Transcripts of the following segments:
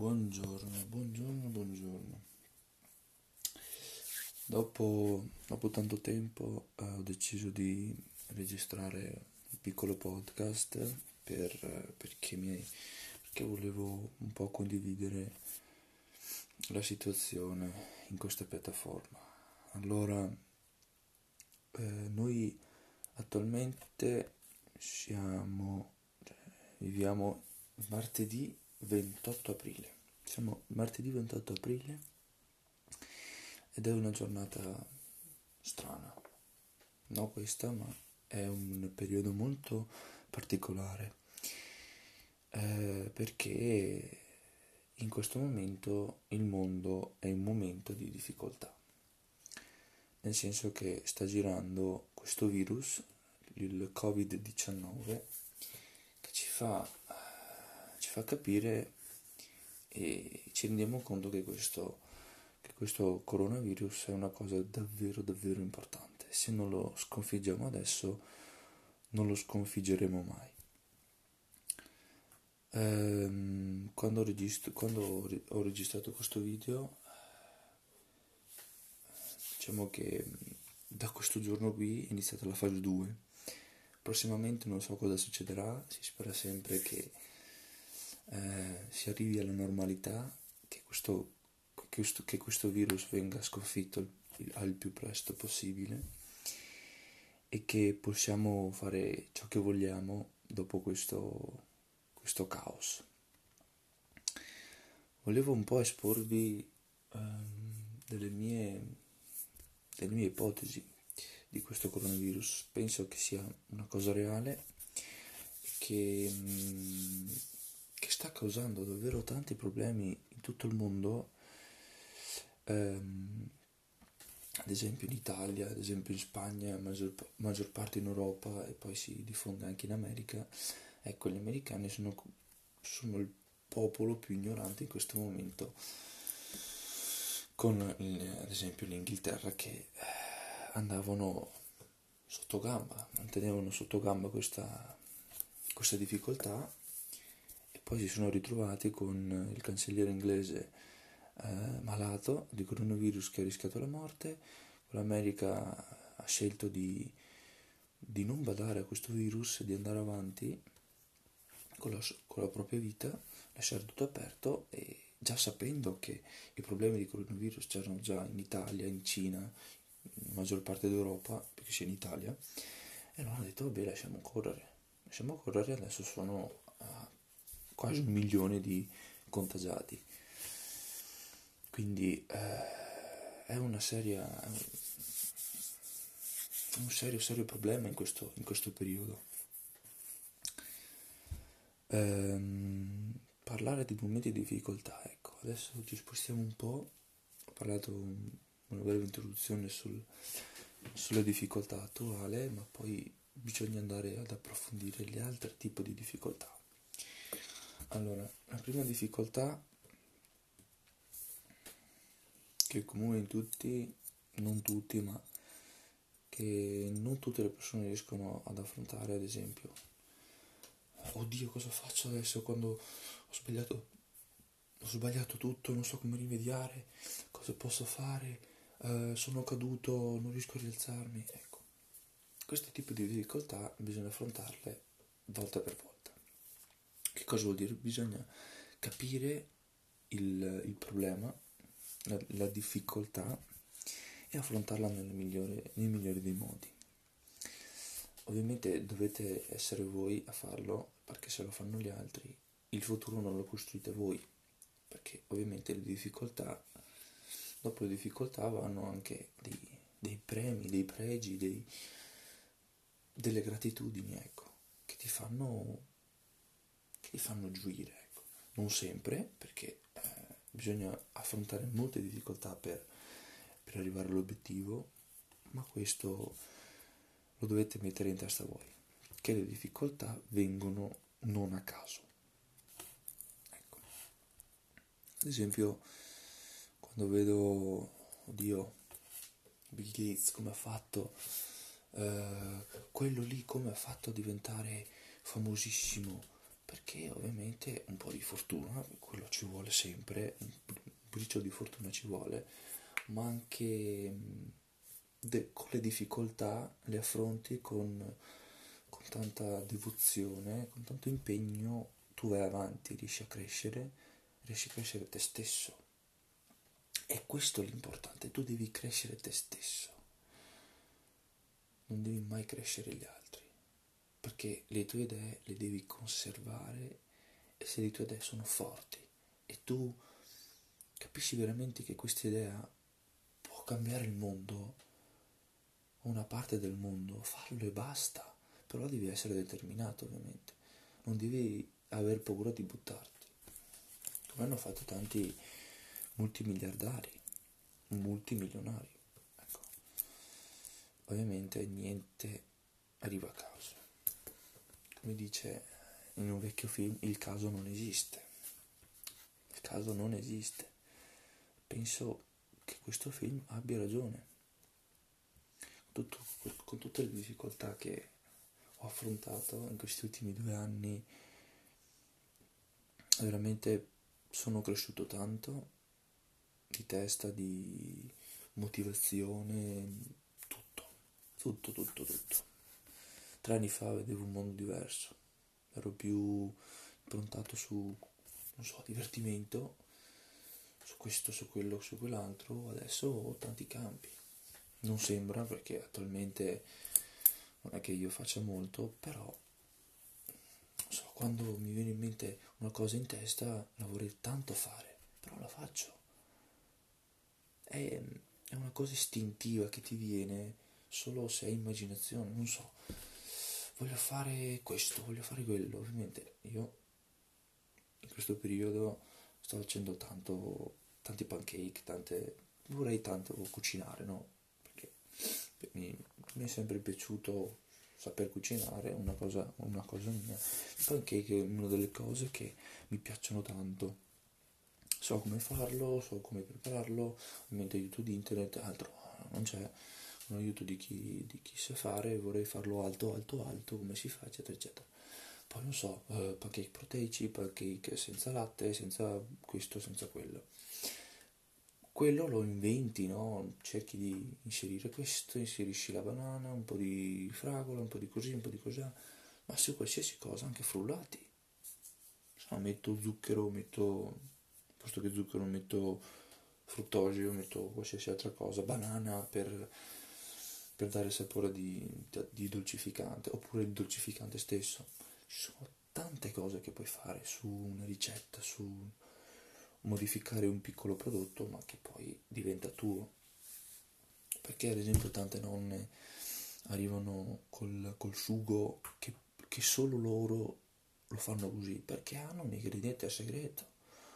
Buongiorno, buongiorno, buongiorno. Dopo, dopo tanto tempo eh, ho deciso di registrare un piccolo podcast per, eh, perché, mi, perché volevo un po' condividere la situazione in questa piattaforma. Allora, eh, noi attualmente siamo, cioè, viviamo martedì 28 aprile. Siamo martedì 28 aprile ed è una giornata strana. No questa, ma è un periodo molto particolare eh, perché in questo momento il mondo è in un momento di difficoltà. Nel senso che sta girando questo virus, il Covid-19, che ci fa fa capire e ci rendiamo conto che questo, che questo coronavirus è una cosa davvero davvero importante. Se non lo sconfiggiamo adesso, non lo sconfiggeremo mai. Ehm, quando, registro, quando ho registrato questo video, diciamo che da questo giorno qui è iniziata la fase 2. Prossimamente non so cosa succederà, si spera sempre che eh, si arrivi alla normalità, che questo, questo, che questo virus venga sconfitto il, al più presto possibile e che possiamo fare ciò che vogliamo dopo questo, questo caos. Volevo un po' esporvi um, delle, mie, delle mie ipotesi di questo coronavirus. Penso che sia una cosa reale e che um, sta causando davvero tanti problemi in tutto il mondo, ehm, ad esempio in Italia, ad esempio in Spagna, maggior, maggior parte in Europa e poi si diffonde anche in America. Ecco, gli americani sono, sono il popolo più ignorante in questo momento, con ad esempio l'Inghilterra che eh, andavano sotto gamba, mantenevano sotto gamba questa, questa difficoltà poi si sono ritrovati con il cancelliere inglese eh, malato di coronavirus che ha rischiato la morte, l'America ha scelto di, di non badare a questo virus, di andare avanti con la, con la propria vita, lasciare tutto aperto e già sapendo che i problemi di coronavirus c'erano già in Italia, in Cina, in maggior parte d'Europa, perché sia in Italia, e allora hanno detto vabbè lasciamo correre, lasciamo correre, adesso sono quasi un milione di contagiati. Quindi eh, è una seria, un serio, serio problema in questo, in questo periodo. Ehm, parlare di momenti di difficoltà, ecco, adesso ci spostiamo un po', ho parlato una breve introduzione sul, sulla difficoltà attuale, ma poi bisogna andare ad approfondire gli altri tipi di difficoltà. Allora, la prima difficoltà che comune in tutti, non tutti, ma che non tutte le persone riescono ad affrontare, ad esempio, oddio cosa faccio adesso quando ho sbagliato, ho sbagliato tutto, non so come rimediare, cosa posso fare, eh, sono caduto, non riesco a rialzarmi, ecco. Questo tipo di difficoltà bisogna affrontarle volta per volta. Cosa vuol dire? Bisogna capire il, il problema, la, la, difficoltà e affrontarla migliore, nel migliore dei modi. Ovviamente dovete essere voi a farlo perché se lo fanno gli altri il futuro non lo costruite voi perché ovviamente le difficoltà dopo le difficoltà vanno anche dei, dei premi, dei pregi, dei, delle gratitudini ecco che ti fanno che fanno gioire. Ecco. Non sempre, perché eh, bisogna affrontare molte difficoltà per, per arrivare all'obiettivo, ma questo lo dovete mettere in testa voi, che le difficoltà vengono non a caso. Ecco. Ad esempio, quando vedo, oddio, Bill Gates come ha fatto, eh, quello lì come ha fatto a diventare famosissimo perché ovviamente un po' di fortuna, quello ci vuole sempre, un briciolo di fortuna ci vuole, ma anche de- con le difficoltà le affronti con, con tanta devozione, con tanto impegno, tu vai avanti, riesci a crescere, riesci a crescere te stesso. E questo è l'importante, tu devi crescere te stesso, non devi mai crescere gli altri, perché le tue idee le devi conservare e se le tue idee sono forti e tu capisci veramente che questa idea può cambiare il mondo, una parte del mondo, fallo e basta. Però devi essere determinato, ovviamente. Non devi aver paura di buttarti. Come hanno fatto tanti multimiliardari, multimilionari. Ecco. Ovviamente niente arriva a caso. Come dice in un vecchio film, il caso non esiste. Il caso non esiste. Penso che questo film abbia ragione tutto, con tutte le difficoltà che ho affrontato in questi ultimi due anni, veramente sono cresciuto tanto di testa, di motivazione, tutto, tutto, tutto, tutto. Tre anni fa vedevo un mondo diverso, ero più improntato su, non so, divertimento, su questo, su quello, su quell'altro, adesso ho tanti campi non sembra perché attualmente non è che io faccia molto, però so, quando mi viene in mente una cosa in testa la vorrei tanto fare, però la faccio. È, è una cosa istintiva che ti viene solo se hai immaginazione, non so. Voglio fare questo, voglio fare quello. Ovviamente io in questo periodo sto facendo tanto, tanti pancake, tante, vorrei tanto cucinare, no? mi, mi è sempre piaciuto saper cucinare, una cosa, una cosa mia. Il pancake è una delle cose che mi piacciono tanto. So come farlo, so come prepararlo, ovviamente aiuto di internet, altro non c'è un aiuto di chi, di chi sa fare, vorrei farlo alto, alto, alto, come si fa, eccetera, eccetera. Poi non so, eh, pancake proteici, pancake senza latte, senza questo, senza quello quello lo inventi, no? Cerchi di inserire questo, inserisci la banana, un po' di fragola, un po' di così, un po' di così, ma su qualsiasi cosa, anche frullati. So, metto zucchero, metto, posto che zucchero metto fruttosio, metto qualsiasi altra cosa, banana per, per dare sapore di, di dolcificante, oppure il dolcificante stesso. Ci sono tante cose che puoi fare su una ricetta, su modificare un piccolo prodotto ma che poi diventa tuo. Perché ad esempio tante nonne arrivano col, col sugo che, che, solo loro lo fanno così perché hanno un ingrediente segreto.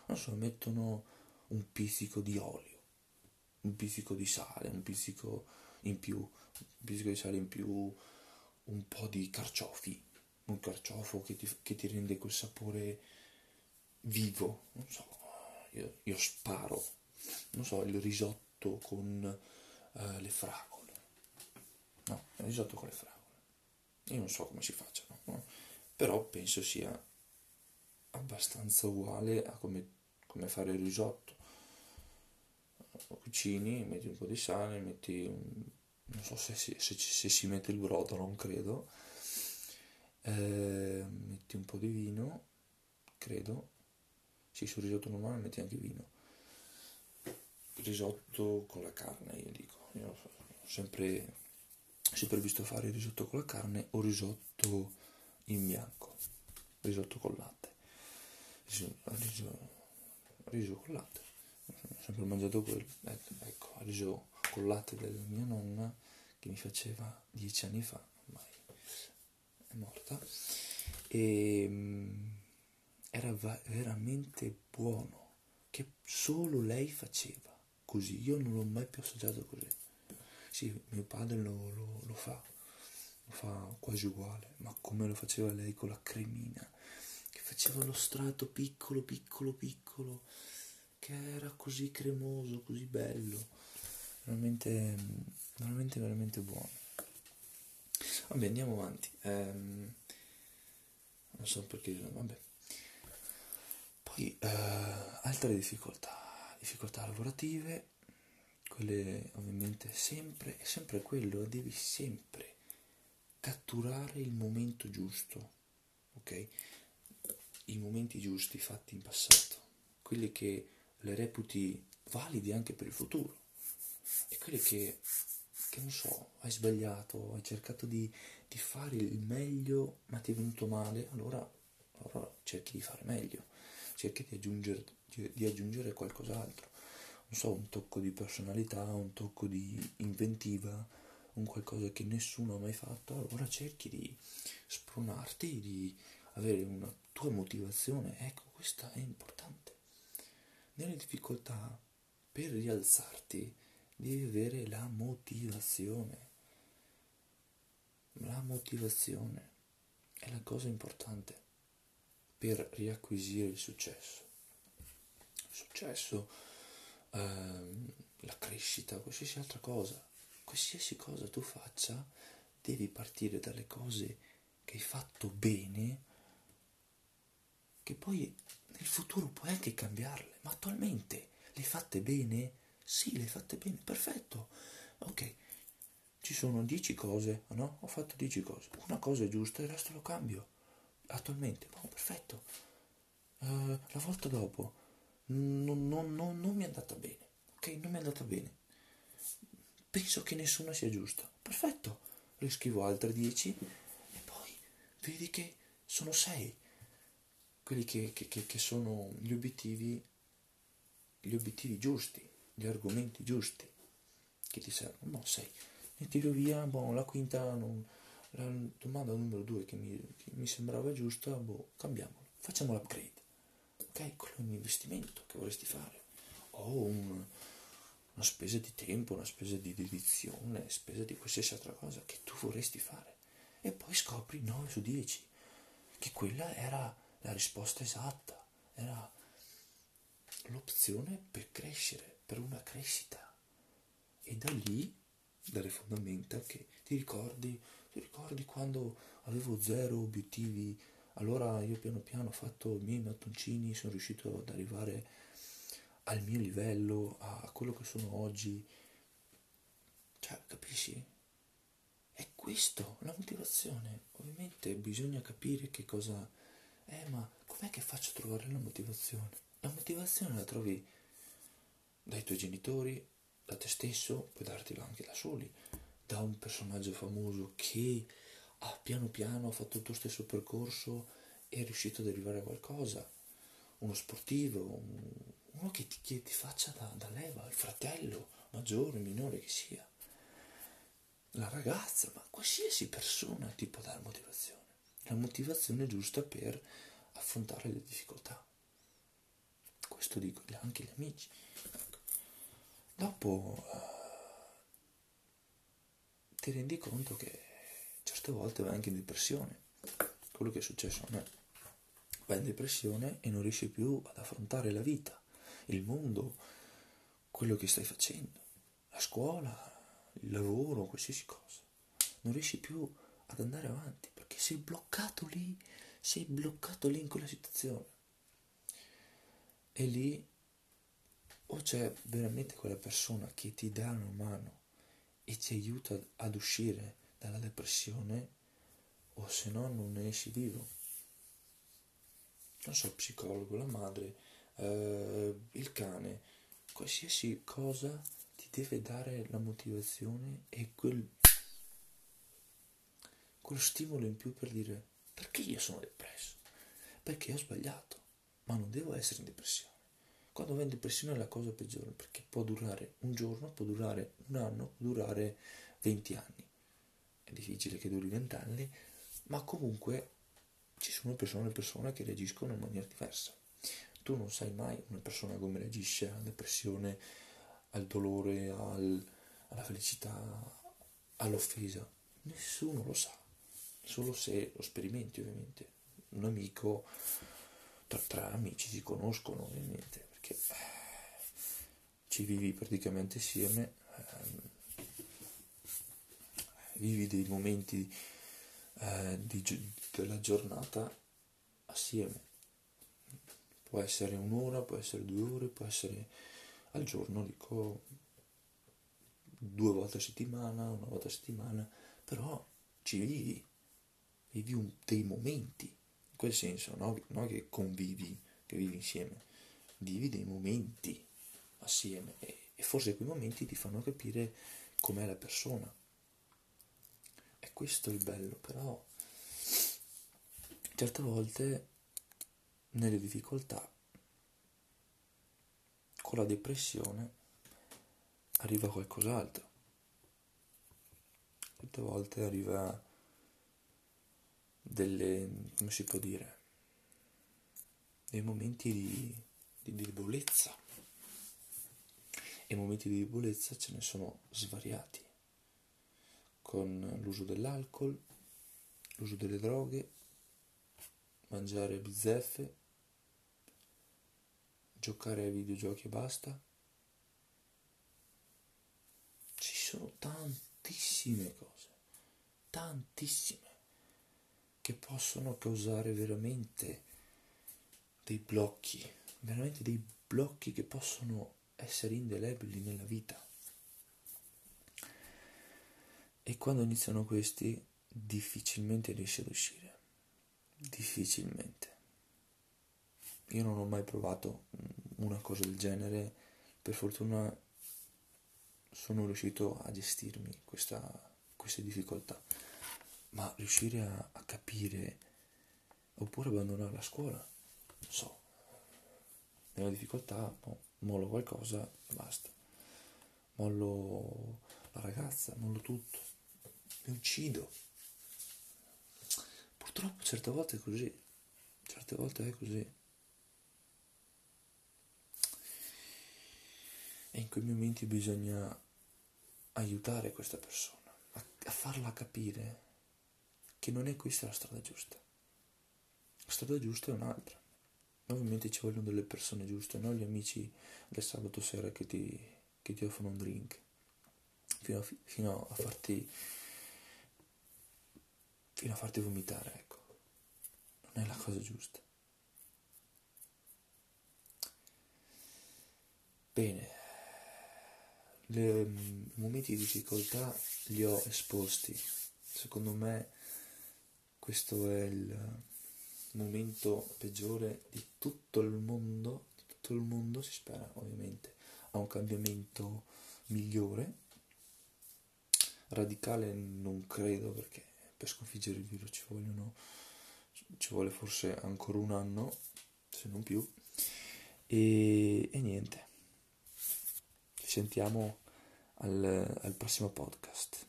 Non so, mettono un pizzico di olio, un pizzico di sale, un pizzico in più, un pizzico di sale in più, un po' di carciofi, un carciofo che ti, che ti rende quel sapore vivo, non so, io, io sparo, non so, il risotto con uh, le fragole. No, il risotto con le fragole. Io non so come si facciano, no? però penso sia abbastanza uguale a come, come fare il risotto. Cucini, metti un po' di sale, metti un, non so se si, se, se si mette il brodo, non credo. Eh, metti un po' di vino, credo, sì, sul risotto normale metti anche vino. Risotto con la carne, io dico. Io ho sempre, sempre visto fare il risotto con la carne o risotto in bianco. Risotto con latte. Riso, riso, riso con latte. Ho sempre mangiato quello. Ecco, ecco, riso con latte della mia nonna che mi faceva dieci anni fa, ormai è morta. E era va- veramente buono, che solo lei faceva così, io non l'ho mai più assaggiato così. Sì, mio padre lo, lo, lo fa, lo fa quasi uguale, ma come lo faceva lei con la cremina, che faceva lo strato piccolo, piccolo, piccolo, che era così cremoso, così bello, veramente, veramente, veramente buono. Vabbè, andiamo avanti. Ehm, non so perché, vabbè. Poi eh, altre difficoltà, difficoltà lavorative, quelle ovviamente sempre, è sempre quello, devi sempre catturare il momento giusto, ok? I momenti giusti fatti in passato, quelli che le reputi validi anche per il futuro e quelli che, che non so, hai sbagliato, hai cercato di, di, fare il meglio ma ti è venuto male, allora, allora cerchi di fare meglio, cerchi di aggiungere, di, di aggiungere qualcos'altro, non so, un tocco di personalità, un tocco di inventiva, un qualcosa che nessuno ha mai fatto, allora cerchi di spronarti, di avere una tua motivazione. Ecco, questa è importante. Nelle difficoltà, per rialzarti, devi avere la motivazione. La motivazione è la cosa importante per riacquisire il successo. Il successo, ehm, la crescita, qualsiasi altra cosa qualsiasi cosa tu faccia, devi partire dalle cose che hai fatto bene, che poi nel futuro puoi anche cambiarle, ma attualmente le fatte bene? Sì, le hai fatte bene, perfetto. Ok, ci sono dieci cose, no? Ho fatto dieci cose, una cosa è giusta il resto lo cambio. Attualmente, oh, perfetto. Uh, la volta dopo non, non, non, non mi è andata bene, ok? Non mi è andata bene penso che nessuna sia giusta. Perfetto, riscrivo altre 10 e poi vedi che sono 6 quelli che, che, che, sono gli obiettivi, gli obiettivi giusti, gli argomenti giusti che ti servono. No, 6. Ne tiro via, boh, la quinta, non, la domanda numero 2 che mi, che mi sembrava giusta, boh, cambiamola, facciamo l'upgrade. Ok, quello è un investimento che vorresti fare. O un, una spesa di tempo, una spesa di dedizione, spesa di qualsiasi altra cosa che tu vorresti fare. E poi scopri 9 su 10 che quella era la risposta esatta, era l'opzione per crescere, per una crescita. E da lì, dalle fondamenta, che ti ricordi, ti ricordi quando avevo zero obiettivi, allora io piano piano ho fatto i miei mattoncini, sono riuscito ad arrivare al mio livello, a quello che sono oggi. Cioè, capisci? È questo, la motivazione. Ovviamente bisogna capire che cosa è, ma com'è che faccio a trovare la motivazione? La motivazione la trovi dai tuoi genitori, da te stesso, puoi dartela anche da soli, da un personaggio famoso che ha piano piano fatto il tuo stesso percorso e è riuscito ad arrivare a qualcosa, uno sportivo, un, uno che ti, che ti faccia da, da leva, il fratello, maggiore, minore che sia, la ragazza, ma qualsiasi persona ti può dare motivazione. La motivazione giusta per affrontare le difficoltà. Questo dico anche agli amici. Dopo uh, ti rendi conto che certe volte vai anche in depressione. Quello che è successo a me. Vai in depressione e non riesci più ad affrontare la vita il mondo, quello che stai facendo, la scuola, il lavoro, qualsiasi cosa. Non riesci più ad andare avanti perché sei bloccato lì, sei bloccato lì in quella situazione. E lì o c'è veramente quella persona che ti dà una mano e ti aiuta ad uscire dalla depressione o se no non ne esci vivo. Non so, il psicologo, la madre, eh, il cane, qualsiasi cosa ti deve dare la motivazione e quel, quello stimolo in più per dire perché io sono depresso? Perché ho sbagliato, ma non devo essere in depressione. Quando vai in depressione è la cosa peggiore perché può durare un giorno, può durare un anno, può durare 20 anni. È difficile che duri 20 anni, ma comunque ci sono persone, persone che reagiscono in maniera diversa tu non sai mai una persona come reagisce alla depressione, al dolore, al, alla felicità, all'offesa. Nessuno lo sa, solo se lo sperimenti ovviamente. Un amico, tra, tra amici si conoscono ovviamente, eh, ci vivi praticamente insieme, eh, vivi dei momenti eh, di, della giornata assieme. Può essere un'ora, può essere due ore, può essere al giorno, dico due volte a settimana, una volta a settimana, però ci vivi, vivi un, dei momenti, in quel senso, no? non che convivi, che vivi insieme, vivi dei momenti assieme e, e forse quei momenti ti fanno capire com'è la persona. E questo è il bello, però certe volte nelle difficoltà, con la depressione, arriva qualcos'altro. Certe volte arriva delle, come si può dire, dei momenti di, di debolezza. E momenti di debolezza ce ne sono svariati, con l'uso dell'alcol, l'uso delle droghe, mangiare bizzeffe, giocare ai videogiochi e basta. Ci sono tantissime cose, tantissime, che possono causare veramente dei blocchi, veramente dei blocchi che possono essere indelebili nella vita. E quando iniziano questi, difficilmente riesci ad uscire. Difficilmente. Io non ho mai provato una cosa del genere, per fortuna sono riuscito a gestirmi questa, queste difficoltà, ma riuscire a, a capire oppure abbandonare la scuola, non so, nella difficoltà mollo qualcosa e basta, mollo la ragazza, mollo tutto, mi uccido. Purtroppo certe volte è così, certe volte è così. E in quei momenti bisogna aiutare questa persona, a, a farla capire che non è questa la strada giusta. La strada giusta è un'altra. Ovviamente ci vogliono delle persone giuste, non gli amici del sabato sera che ti, che ti offrono un drink, fino a, fino a farti fino a farti vomitare, ecco. Non è la cosa giusta. Bene, i momenti di difficoltà li ho esposti. Secondo me questo è il momento peggiore di tutto il mondo, di tutto il mondo si spera ovviamente a un cambiamento migliore. Radicale non credo perché per sconfiggere il virus ci vogliono ci vuole forse ancora un anno, se non più. E, e niente. Ci sentiamo al, al prossimo podcast.